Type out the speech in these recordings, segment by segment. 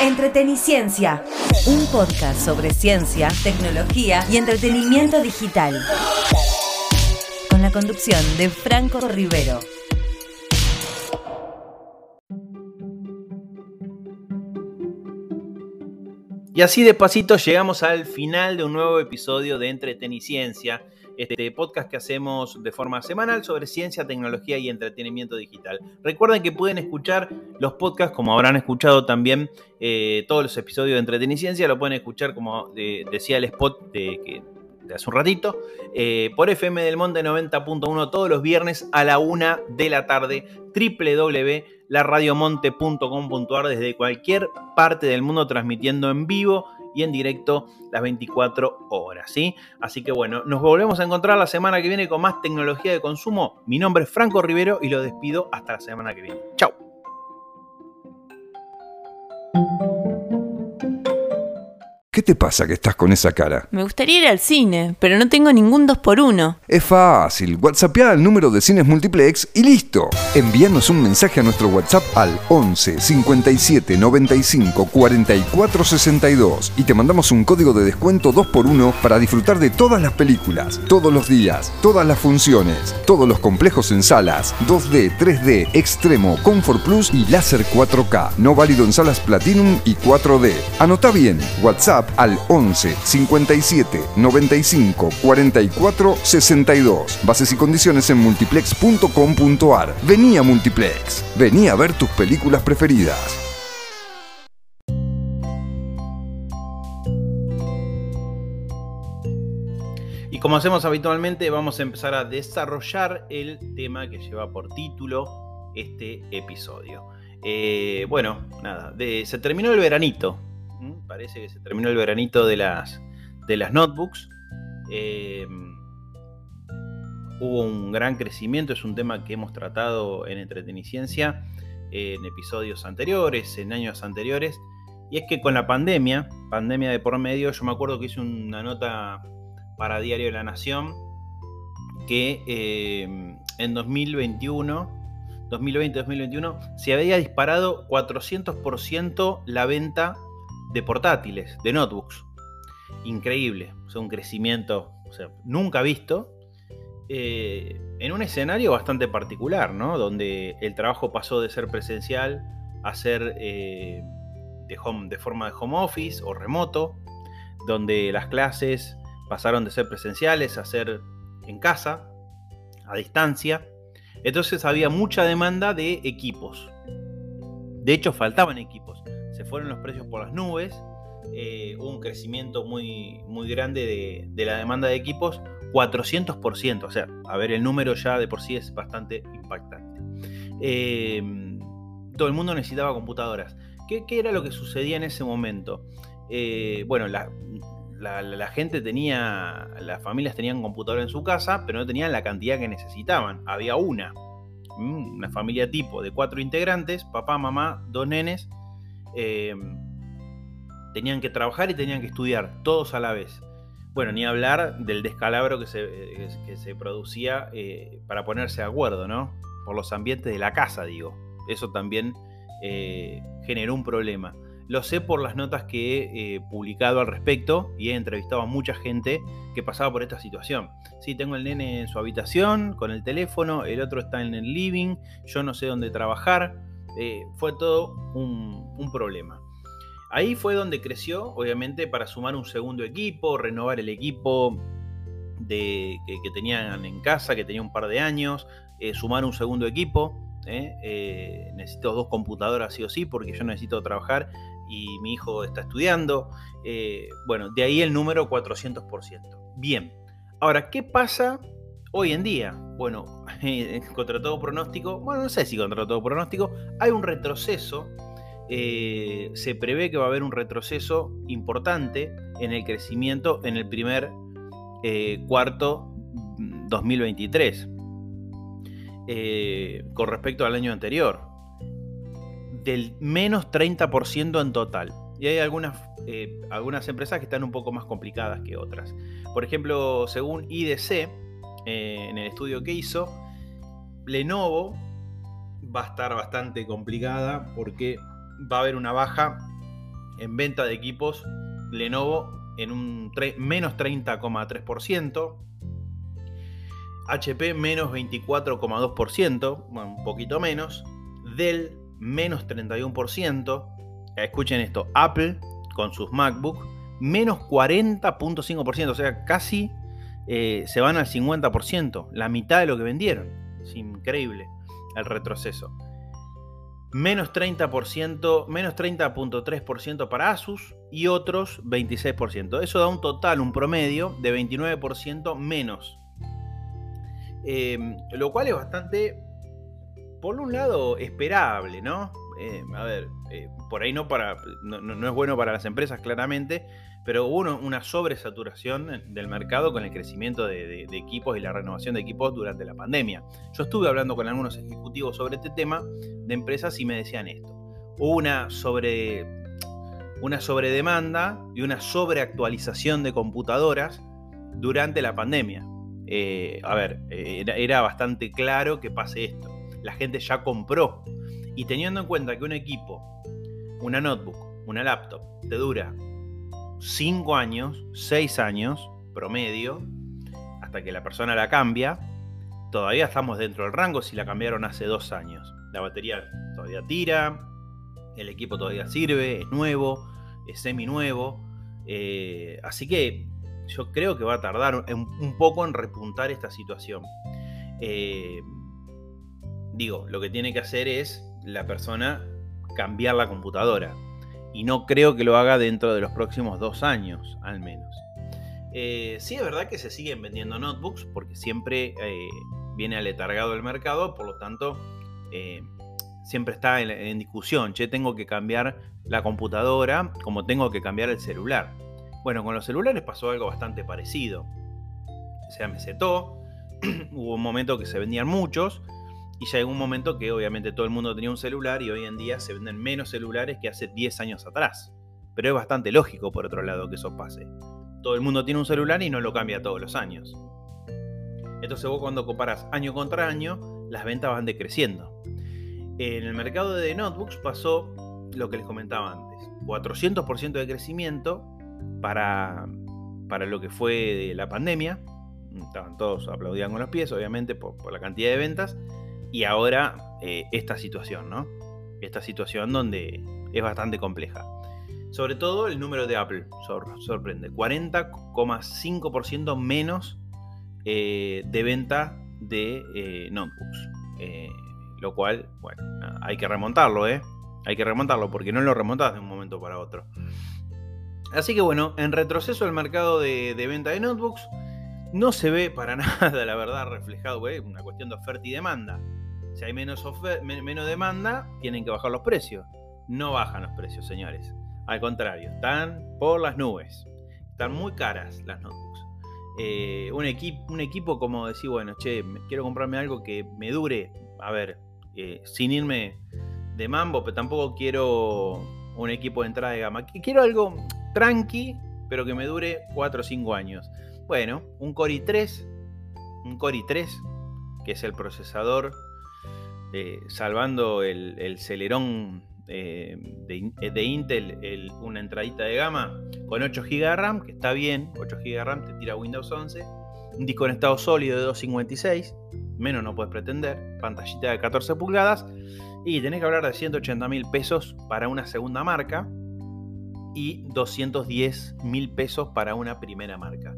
Entreteniciencia, un podcast sobre ciencia, tecnología y entretenimiento digital. Con la conducción de Franco Rivero. Y así de pasito llegamos al final de un nuevo episodio de Entreteniciencia este podcast que hacemos de forma semanal sobre ciencia, tecnología y entretenimiento digital. Recuerden que pueden escuchar los podcasts, como habrán escuchado también eh, todos los episodios de Entreteniciencia, lo pueden escuchar, como decía el spot de, hace un ratito, eh, por FM del Monte 90.1 todos los viernes a la una de la tarde, www.laradiomonte.com.ar desde cualquier parte del mundo transmitiendo en vivo y en directo las 24 horas, ¿sí? Así que bueno, nos volvemos a encontrar la semana que viene con más tecnología de consumo. Mi nombre es Franco Rivero y lo despido hasta la semana que viene. Chao. ¿Qué te pasa que estás con esa cara? Me gustaría ir al cine, pero no tengo ningún 2x1. Es fácil, WhatsAppea al número de cines multiplex y listo. Envíanos un mensaje a nuestro WhatsApp al 11 57 95 44 62 y te mandamos un código de descuento 2x1 para disfrutar de todas las películas, todos los días, todas las funciones, todos los complejos en salas, 2D, 3D, Extremo, Comfort Plus y Láser 4K, no válido en salas Platinum y 4D. Anota bien, WhatsApp al 11 57 95 44 62. Bases y condiciones en multiplex.com.ar. Vení a Multiplex. Vení a ver tus películas preferidas. Y como hacemos habitualmente, vamos a empezar a desarrollar el tema que lleva por título este episodio. Eh, bueno, nada, se terminó el veranito, Parece que se terminó el veranito de las, de las notebooks. Em, hubo un gran crecimiento, es un tema que hemos tratado en Entreteniciencia en episodios anteriores, en años anteriores. Y es que con la pandemia, pandemia de por medio, yo me acuerdo que hice una nota para Diario de la Nación que em, en 2021 2020-2021 se había disparado 400% la venta de portátiles, de notebooks. Increíble, o sea, un crecimiento nunca visto. Eh, en un escenario bastante particular, ¿no? Donde el trabajo pasó de ser presencial a ser eh, de, home, de forma de home office o remoto, donde las clases pasaron de ser presenciales a ser en casa, a distancia. Entonces había mucha demanda de equipos. De hecho, faltaban equipos fueron los precios por las nubes, eh, hubo un crecimiento muy, muy grande de, la demanda de equipos, 400%, o sea, a ver, el número ya de por sí es bastante impactante. Eh, todo el mundo necesitaba computadoras. ¿Qué, era lo que sucedía en ese momento? Eh, bueno, la, gente tenía, las familias tenían computadora en su casa, pero no tenían la cantidad que necesitaban. Había una, una familia tipo de cuatro integrantes, papá, mamá, dos nenes, Em, tenían que trabajar y tenían que estudiar, todos a la vez. Bueno, ni hablar del descalabro que se, eh, que se producía eh, para ponerse de acuerdo, ¿no? Por los ambientes de la casa, digo. Eso también eh, generó un problema. Lo sé por las notas que he publicado al respecto y he entrevistado a mucha gente que pasaba por esta situación. Sí, tengo el nene en su habitación con el teléfono, el otro está en el living, yo no sé dónde trabajar, eh, fue todo un, problema. Ahí fue donde creció, obviamente, para sumar un segundo equipo, renovar el equipo que, tenían en casa, que tenía un par de años, eh, sumar un segundo equipo. ¿eh? necesito dos computadoras sí o sí, porque yo necesito trabajar y mi hijo está estudiando. bueno, de ahí el número 400%. Bien, ahora, ¿qué pasa hoy en día? Bueno, contra todo pronóstico, bueno, no sé si contra todo pronóstico, hay un retroceso. Eh, se prevé que va a haber un retroceso importante en el crecimiento en el primer eh, cuarto 2023 mm, eh, con respecto al año anterior, del menos 30% en total. Y hay algunas, algunas empresas que están un poco más complicadas que otras. Por ejemplo, según IDC, en el estudio que hizo, Lenovo va a estar bastante complicada porque va a haber una baja En venta de equipos, Lenovo en un menos 30,3%. HP menos 24,2%, un poquito menos. Dell menos 31%. Escuchen esto, Apple con sus MacBook menos 40.5%, o sea, casi eh, se van al 50%, la mitad de lo que vendieron. Es increíble el retroceso. Menos 30%, menos 30.3% para Asus y otros 26%. Eso da un total, un promedio de 29% menos. Em, lo cual es bastante, por un lado, esperable, ¿no? Eh, a ver, eh, por ahí no, para, no, es bueno para las empresas claramente, pero hubo una sobresaturación del mercado con el crecimiento de, equipos y la renovación de equipos durante la pandemia. Yo estuve hablando con algunos ejecutivos sobre este tema de empresas y me decían esto. Hubo una sobre una sobredemanda y una sobreactualización de computadoras durante la pandemia. Eh, a ver, eh, era, bastante claro que pase esto. La gente ya compró. Y teniendo en cuenta que un equipo, una notebook, una laptop, te dura 5 años, 6 años promedio, hasta que la persona la cambia, todavía estamos dentro del rango si la cambiaron hace 2 años. La batería todavía tira, el equipo todavía sirve, es nuevo, es semi nuevo. Eh, así que yo creo que va a tardar un, poco en repuntar esta situación. Eh, digo, lo que tiene que hacer es la persona cambiar la computadora y no creo que lo haga dentro de los próximos dos años, al menos. Eh, sí es verdad que se siguen vendiendo notebooks porque siempre eh, viene aletargado el mercado, por lo tanto eh, siempre está en, discusión, che, tengo que cambiar la computadora como tengo que cambiar el celular. Bueno, con los celulares pasó algo bastante parecido. Se amesetó, hubo un momento que se vendían muchos, y ya llegó un momento que obviamente todo el mundo tenía un celular y hoy en día se venden menos celulares que hace 10 años atrás. Pero es bastante lógico, por otro lado, que eso pase. Todo el mundo tiene un celular y no lo cambia todos los años. Entonces vos cuando comparas año contra año, las ventas van decreciendo. En el mercado de notebooks pasó lo que les comentaba antes. 400% de crecimiento para, para lo que fue la pandemia. Estaban todos aplaudían con los pies, obviamente, por la cantidad de ventas y ahora eh, esta situación, ¿no? Esta situación donde es bastante compleja. Sobre todo el número de Apple sorprende. 40,5% menos eh, de venta de eh, notebooks. lo cual, bueno, hay que remontarlo, ¿eh? Hay que remontarlo porque no lo remontas de un momento para otro. Así que bueno, en retroceso el mercado de, de venta de notebooks no se ve para nada, la verdad, reflejado, es una cuestión de oferta y demanda. Si hay menos, menos demanda, tienen que bajar los precios. No bajan los precios, señores. Al contrario, están por las nubes. Están muy caras las notebooks. Eh, un, un equipo como decir, bueno, che, quiero comprarme algo que me dure, a ver, eh, sin irme de mambo, pero tampoco quiero un equipo de entrada de gama. Quiero algo tranqui, pero que me dure 4 o 5 años. Bueno, un Core i3, un Core i3, que es el procesador eh, salvando el, celerón eh, de, Intel, una entradita de gama con 8 GB de RAM, que está bien, 8 GB de RAM te tira Windows 11, un disco en estado sólido de 256, menos no puedes pretender, pantallita de 14 pulgadas, y tenés que hablar de 180 mil pesos para una segunda marca y 210 mil pesos para una primera marca.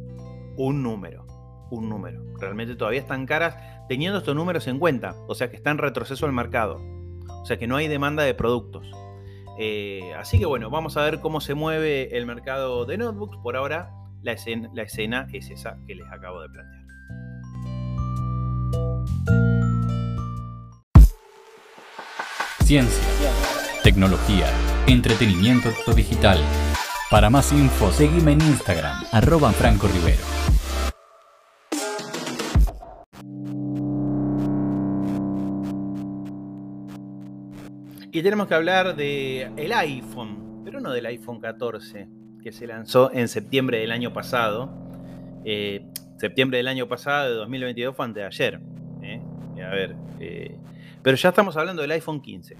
Un número un número. Realmente todavía están caras teniendo estos números en cuenta. O sea que está en retroceso el mercado. O sea que no hay demanda de productos. Eh, así que bueno, vamos a ver cómo se mueve el mercado de notebooks. Por ahora la escena, es esa que les acabo de plantear. Ciencia, tecnología, entretenimiento digital. Para más info, seguime en Instagram, arroba Franco Rivero. Y tenemos que hablar del el iPhone, pero no del iPhone 14, que se lanzó en septiembre del año pasado. Eh, septiembre del año pasado, de 2022, fue antes de ayer. ¿eh? A ver, eh, pero ya estamos hablando del iPhone 15.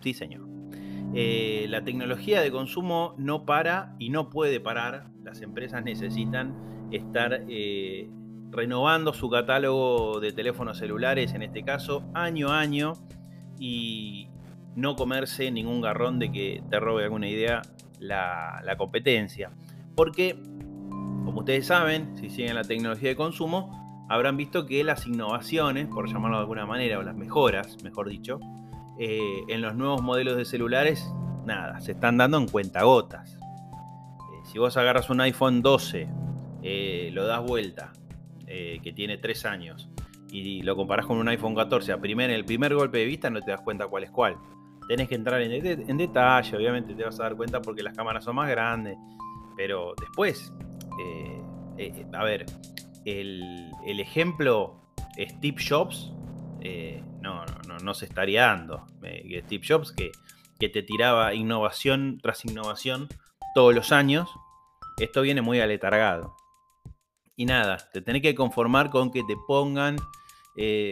Sí, señor. La tecnología de consumo no para y no puede parar. Las empresas necesitan estar renovando su catálogo de teléfonos celulares, en este caso, año a año, y no comerse ningún garrón de que te robe alguna idea la, competencia. Porque, como ustedes saben, si siguen la tecnología de consumo, habrán visto que las innovaciones, por llamarlo de alguna manera, o las mejoras, mejor dicho, eh, en los nuevos modelos de celulares, nada, se están dando en cuentagotas. Eh, si vos agarras un iPhone 12, eh, lo das vuelta, que tiene 3 años, y lo comparás con un iPhone 14, a primer, el primer golpe de vista no te das cuenta cuál es cuál. Tenés que entrar en, detalle, obviamente te vas a dar cuenta porque las cámaras son más grandes, pero después, a ver, el, ejemplo Steve Jobs eh, no, no, se estaría dando. Eh, Steve Jobs, que, que, te tiraba innovación tras innovación todos los años, esto viene muy aletargado. Y nada, te tenés que conformar con que te pongan eh,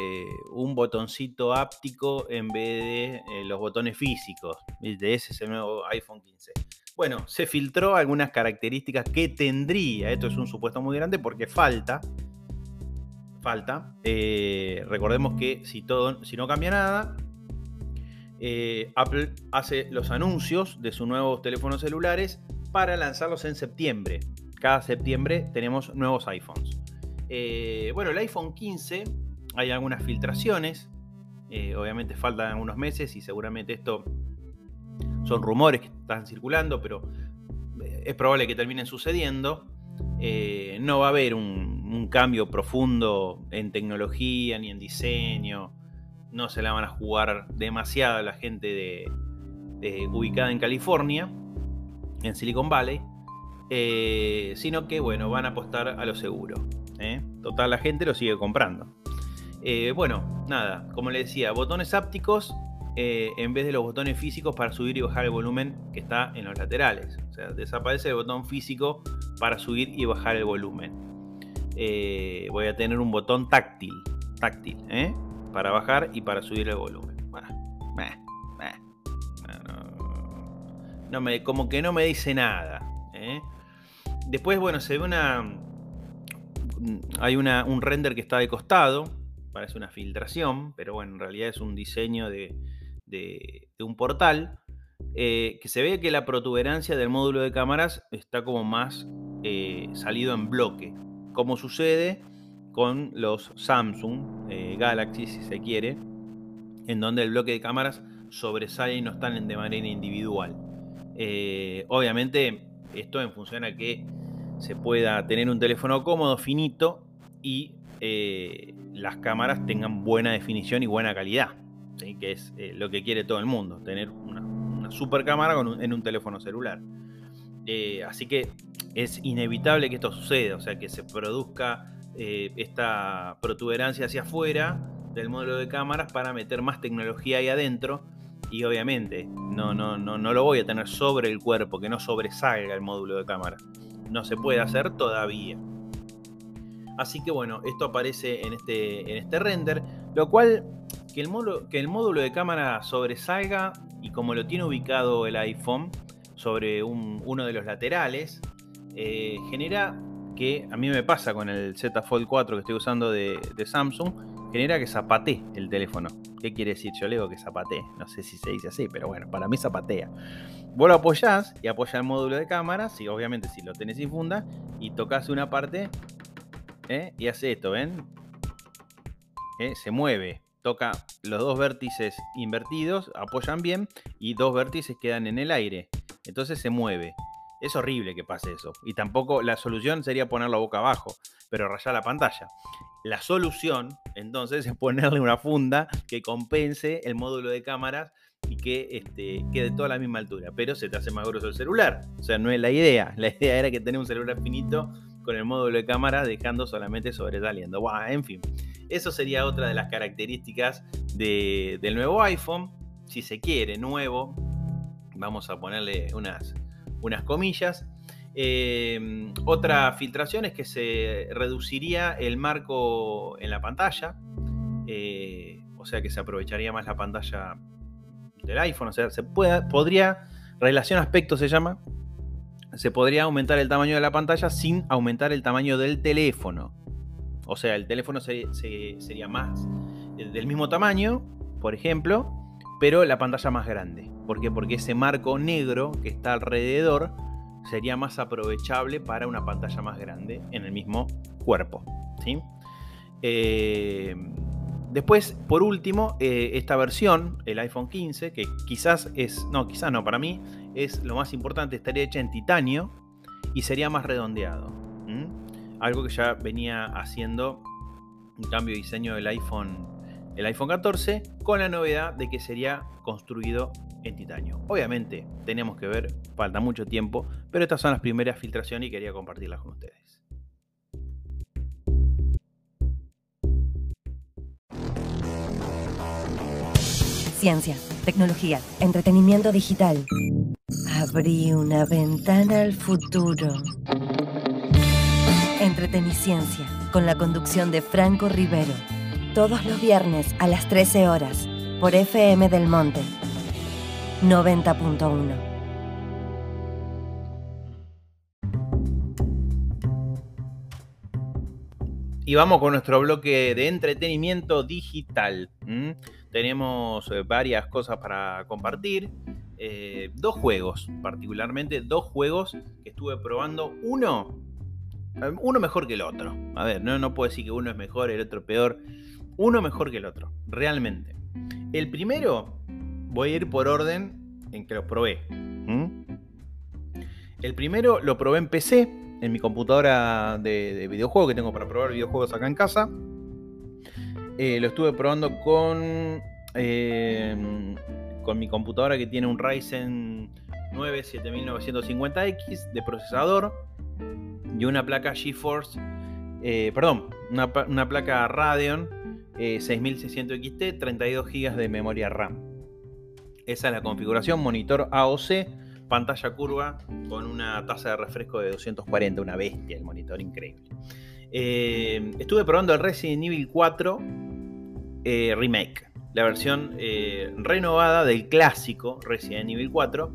un botoncito áptico en vez de los botones físicos. De ese nuevo iPhone 15. Bueno, se filtró algunas características que tendría. Esto es un supuesto muy grande porque falta falta. Eh, recordemos que si, todo, si no cambia nada, eh, Apple hace los anuncios de sus nuevos teléfonos celulares para lanzarlos en septiembre. Cada septiembre tenemos nuevos iPhones. Eh, bueno, el iPhone 15 hay algunas filtraciones. obviamente faltan algunos meses y seguramente esto son rumores que están circulando, pero es probable que terminen sucediendo. no va a haber un, cambio profundo en tecnología ni en diseño. No se la van a jugar demasiado la gente ubicada en California, en Silicon Valley, eh, sino que bueno, van a apostar a lo seguro. ¿eh? Total, la gente lo sigue comprando. Eh, bueno, nada, como le decía, botones ápticos en vez de los botones físicos para subir y bajar el volumen que está en los laterales. O sea, desaparece el botón físico para subir y bajar el volumen. Eh, voy a tener un botón táctil, táctil, ¿eh? para bajar y para subir el volumen. no, me, como que no me dice nada. ¿eh? Después, bueno, se ve una. Hay una, un render que está de costado. Parece una filtración, pero bueno, en realidad es un diseño de, un portal. que se ve que la protuberancia del módulo de cámaras está como más salido en bloque como sucede con los Samsung eh, Galaxy, si se quiere, en donde el bloque de cámaras sobresale y no están de manera individual. Eh, obviamente, esto en función a que se pueda tener un teléfono cómodo, finito y eh, las cámaras tengan buena definición y buena calidad, que es lo que quiere todo el mundo, tener una, super cámara en un teléfono celular. así que es inevitable que esto suceda, o sea, que se produzca eh, esta protuberancia hacia afuera del módulo de cámaras para meter más tecnología ahí adentro y obviamente no, no, no, no lo voy a tener sobre el cuerpo, que no sobresalga el módulo de cámara. No se puede hacer todavía. Así que bueno, esto aparece en este, en este render, lo cual que el, módulo, que el módulo de cámara sobresalga y como lo tiene ubicado el iPhone sobre uno de los laterales, eh, genera que a mí me pasa con el Z Fold 4 que estoy usando de, Samsung, genera que zapatee el teléfono. ¿Qué quiere decir? Yo le digo que zapatee. No sé si se dice así, pero bueno, para mí zapatea. Vos lo apoyás y apoya el módulo de cámara, si, obviamente si lo tenés sin funda, y tocas una parte ¿eh? y hace esto, ¿ven? ¿Eh? Se mueve. Toca los dos vértices invertidos, apoyan bien y dos vértices quedan en el aire. Entonces se mueve. Es horrible que pase eso. Y tampoco la solución sería ponerlo boca abajo, pero rayar la pantalla. La solución, entonces, es ponerle una funda que compense el módulo de cámaras y que este, quede toda a la misma altura. Pero se te hace más grueso el celular. O sea, no es la idea. La idea era que tener un celular finito con el módulo de cámara dejando solamente sobresaliendo. en fin, eso sería otra de las características del nuevo iPhone. Si se quiere, nuevo. Vamos a ponerle unas unas comillas. Eh, otra filtración es que se reduciría el marco en la pantalla, eh, o sea que se aprovecharía más la pantalla del iPhone. O sea, se puede, podría, relación aspecto se llama, se podría aumentar el tamaño de la pantalla sin aumentar el tamaño del teléfono. O sea, el teléfono sería más eh, del mismo tamaño, por ejemplo, pero la pantalla más grande. ¿Por qué? Porque ese marco negro que está alrededor sería más aprovechable para una pantalla más grande en el mismo cuerpo. ¿sí? Eh, después, por último, eh, esta versión, el iPhone 15, que quizás es, no, quizás no, para mí es lo más importante, estaría hecha en titanio y sería más redondeado. Algo que ya venía haciendo un cambio de diseño del iPhone, el iPhone 14, con la novedad de que sería construido en titanio. Obviamente, tenemos que ver, falta mucho tiempo, pero estas son las primeras filtraciones y quería compartirlas con ustedes. Ciencia, tecnología, entretenimiento digital. Abrí una ventana al futuro. Entreteniciencia, con la conducción de Franco Rivero. Todos los viernes a las 13 horas, por FM del Monte 90.1. Y vamos con nuestro bloque de entretenimiento digital. Tenemos eh, varias cosas para compartir. Eh, dos juegos, particularmente dos juegos que estuve probando. Uno, eh, uno mejor que el otro. A ver, no, no puedo decir que uno es mejor, el otro peor. Uno mejor que el otro, realmente. El primero voy a ir por orden en que los probé. El primero lo probé en PC, en mi computadora de, videojuegos que tengo para probar videojuegos acá en casa. Eh, lo estuve probando con, eh, con mi computadora que tiene un Ryzen 9 7950X de procesador y una placa GeForce, eh, perdón, una, placa Radeon 6600 XT, 32 GB de memoria RAM. Esa es la configuración, monitor AOC, pantalla curva con una tasa de refresco de 240, una bestia el monitor, increíble. Estuve probando el Resident Evil 4 eh, Remake, la versión eh, renovada del clásico Resident Evil 4,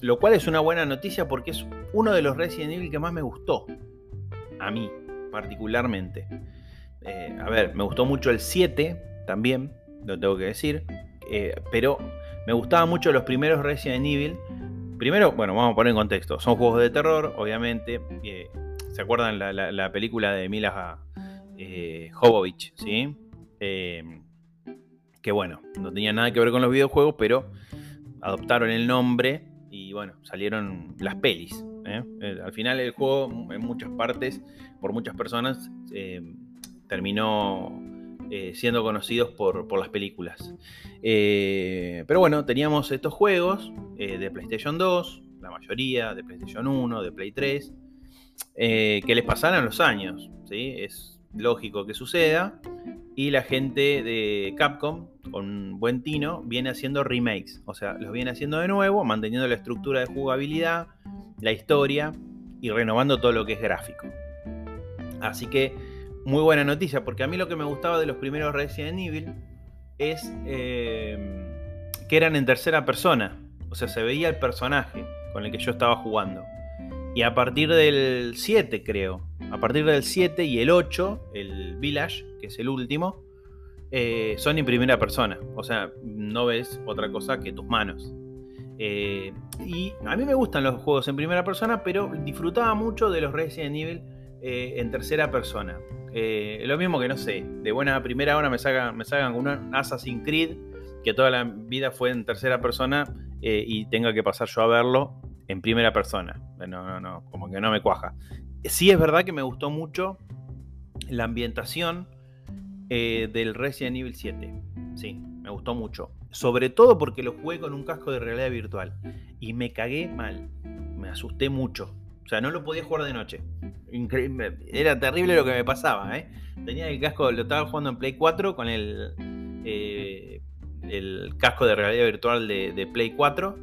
lo cual es una buena noticia porque es uno de los Resident Evil que más me gustó, a mí particularmente. a ver, me gustó mucho el 7 también, lo tengo que decir. Eh, pero me gustaban mucho los primeros Resident Evil. Primero, bueno, vamos a poner en contexto. Son juegos de terror, obviamente. Eh, ¿Se acuerdan la, la, película de Mila eh, Jovovich? ¿sí? que bueno, no tenía nada que ver con los videojuegos, pero adoptaron el nombre y bueno, salieron las pelis. al final el juego, en muchas partes, por muchas personas, terminó eh, siendo conocidos por, las películas. Eh, pero bueno, teníamos estos juegos eh, de PlayStation 2, la mayoría, de PlayStation 1, de Play 3, que les pasaran los años. ¿sí? Es lógico que suceda. Y la gente de Capcom, con buen tino, viene haciendo remakes. O sea, los viene haciendo de nuevo, manteniendo la estructura de jugabilidad, la historia y renovando todo lo que es gráfico. Así que muy buena noticia, porque a mí lo que me gustaba de los primeros Resident Evil es eh, que eran en tercera persona. O sea, se veía el personaje con el que yo estaba jugando. Y a partir del 7, creo, a partir del 7 y el 8, el Village, que es el último, eh, son en primera persona. O sea, no ves otra cosa que tus manos. Eh, y a mí me gustan los juegos en primera persona, pero disfrutaba mucho de los Resident Evil en tercera persona. Eh, lo mismo que no sé, de buena primera hora me sacan, me sacan Assassin's Creed que toda la vida fue en tercera persona eh, y tenga que pasar yo a verlo en primera persona. No, no, no, como que no me cuaja. Sí es verdad que me gustó mucho la ambientación eh, del Resident Evil 7. Sí, me gustó mucho. Sobre todo porque lo jugué con un casco de realidad virtual. Y me cagué mal. Me asusté mucho. O sea, no lo podía jugar de noche. Era terrible lo que me pasaba, ¿eh? Tenía el casco, lo estaba jugando en Play 4 con el, eh, el casco de realidad virtual de, Play 4.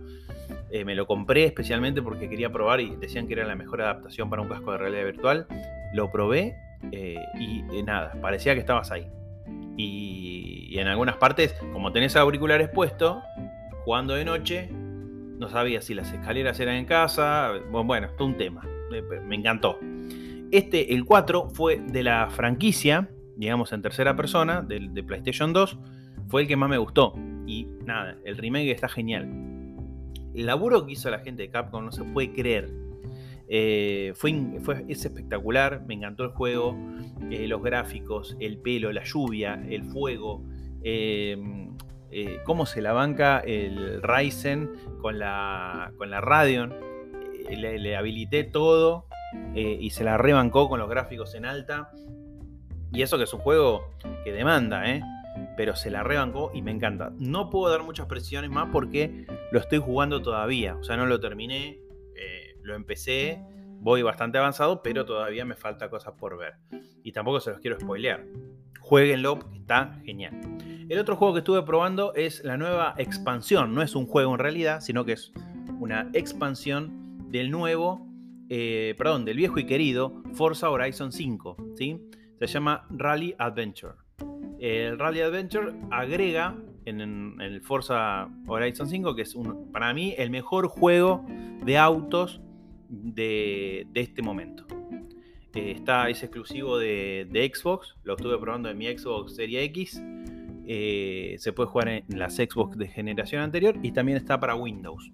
Eh, me lo compré especialmente porque quería probar y decían que era la mejor adaptación para un casco de realidad virtual. Lo probé y nada, parecía que estabas ahí. Y, en algunas partes, como tenés auriculares puestos, jugando de noche, no sabía si las escaleras eran en casa. Bueno, todo un tema. Me encantó. Este, el 4, fue de la franquicia, digamos en tercera persona, de, de PlayStation 2. Fue el que más me gustó. Y nada, el remake está genial. El laburo que hizo la gente de Capcom no se puede creer. Eh, fue, fue, es espectacular, me encantó el juego, eh, los gráficos, el pelo, la lluvia, el fuego, eh, cómo se la banca el Ryzen con la, con la Radeon. Le, le, habilité todo y se la rebancó con los gráficos en alta. Y eso que es un juego que demanda, ¿eh? Pero se la rebancó y me encanta. No puedo dar muchas presiones más porque lo estoy jugando todavía. O sea, no lo terminé, eh, lo empecé, voy bastante avanzado, pero todavía me falta cosas por ver. Y tampoco se los quiero spoilear. Jueguenlo, está genial. El otro juego que estuve probando es la nueva expansión. No es un juego en realidad, sino que es una expansión del nuevo, eh, perdón, del viejo y querido Forza Horizon 5. ¿sí? Se llama Rally Adventure. El Rally Adventure agrega en, el Forza Horizon 5, que es para mí el mejor juego de autos de, este momento. Eh, está, es exclusivo de, Xbox, lo estuve probando en mi Xbox Series X. Eh, se puede jugar en las Xbox de generación anterior y también está para Windows.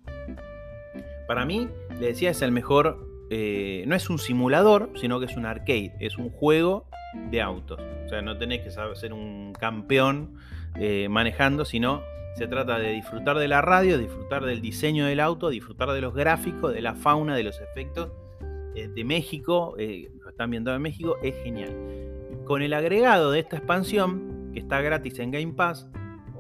Para mí, le decía, es el mejor. Eh, no es un simulador, sino que es un arcade. Es un juego de autos. O sea, no tenés que ser un campeón eh, manejando, sino se trata de disfrutar de la radio, disfrutar del diseño del auto, disfrutar de los gráficos, de la fauna, de los efectos eh, de México. Eh, lo están viendo en México, es genial. Con el agregado de esta expansión, que está gratis en Game Pass,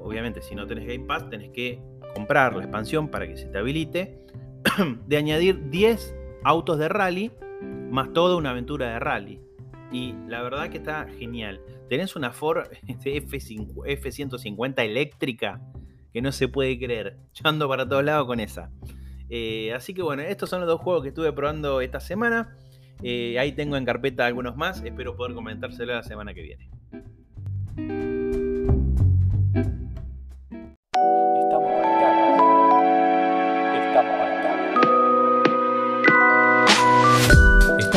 obviamente si no tenés Game Pass, tenés que comprar la expansión para que se te habilite, de añadir 10 autos de rally, más toda una aventura de rally. Y la verdad que está genial. Tenés una Ford F150 eléctrica que no se puede creer. Yo ando para todos lados con esa. Eh, así que bueno, estos son los dos juegos que estuve probando esta semana. Eh, ahí tengo en carpeta algunos más. Espero poder comentárselo la semana que viene.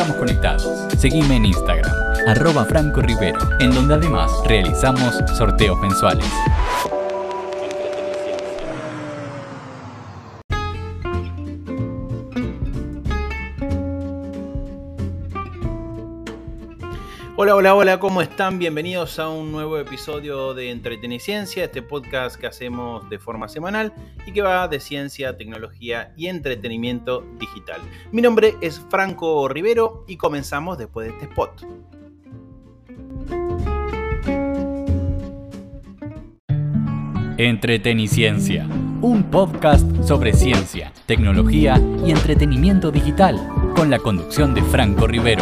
Estamos conectados. Seguime en Instagram, arroba Franco Rivero, en donde además realizamos sorteos mensuales. Hola, hola, hola, ¿cómo están? Bienvenidos a un nuevo episodio de Entreteniciencia, este podcast que hacemos de forma semanal y que va de ciencia, tecnología y entretenimiento digital. Mi nombre es Franco Rivero y comenzamos después de este spot. Entreteniciencia, un podcast sobre ciencia, tecnología y entretenimiento digital, con la conducción de Franco Rivero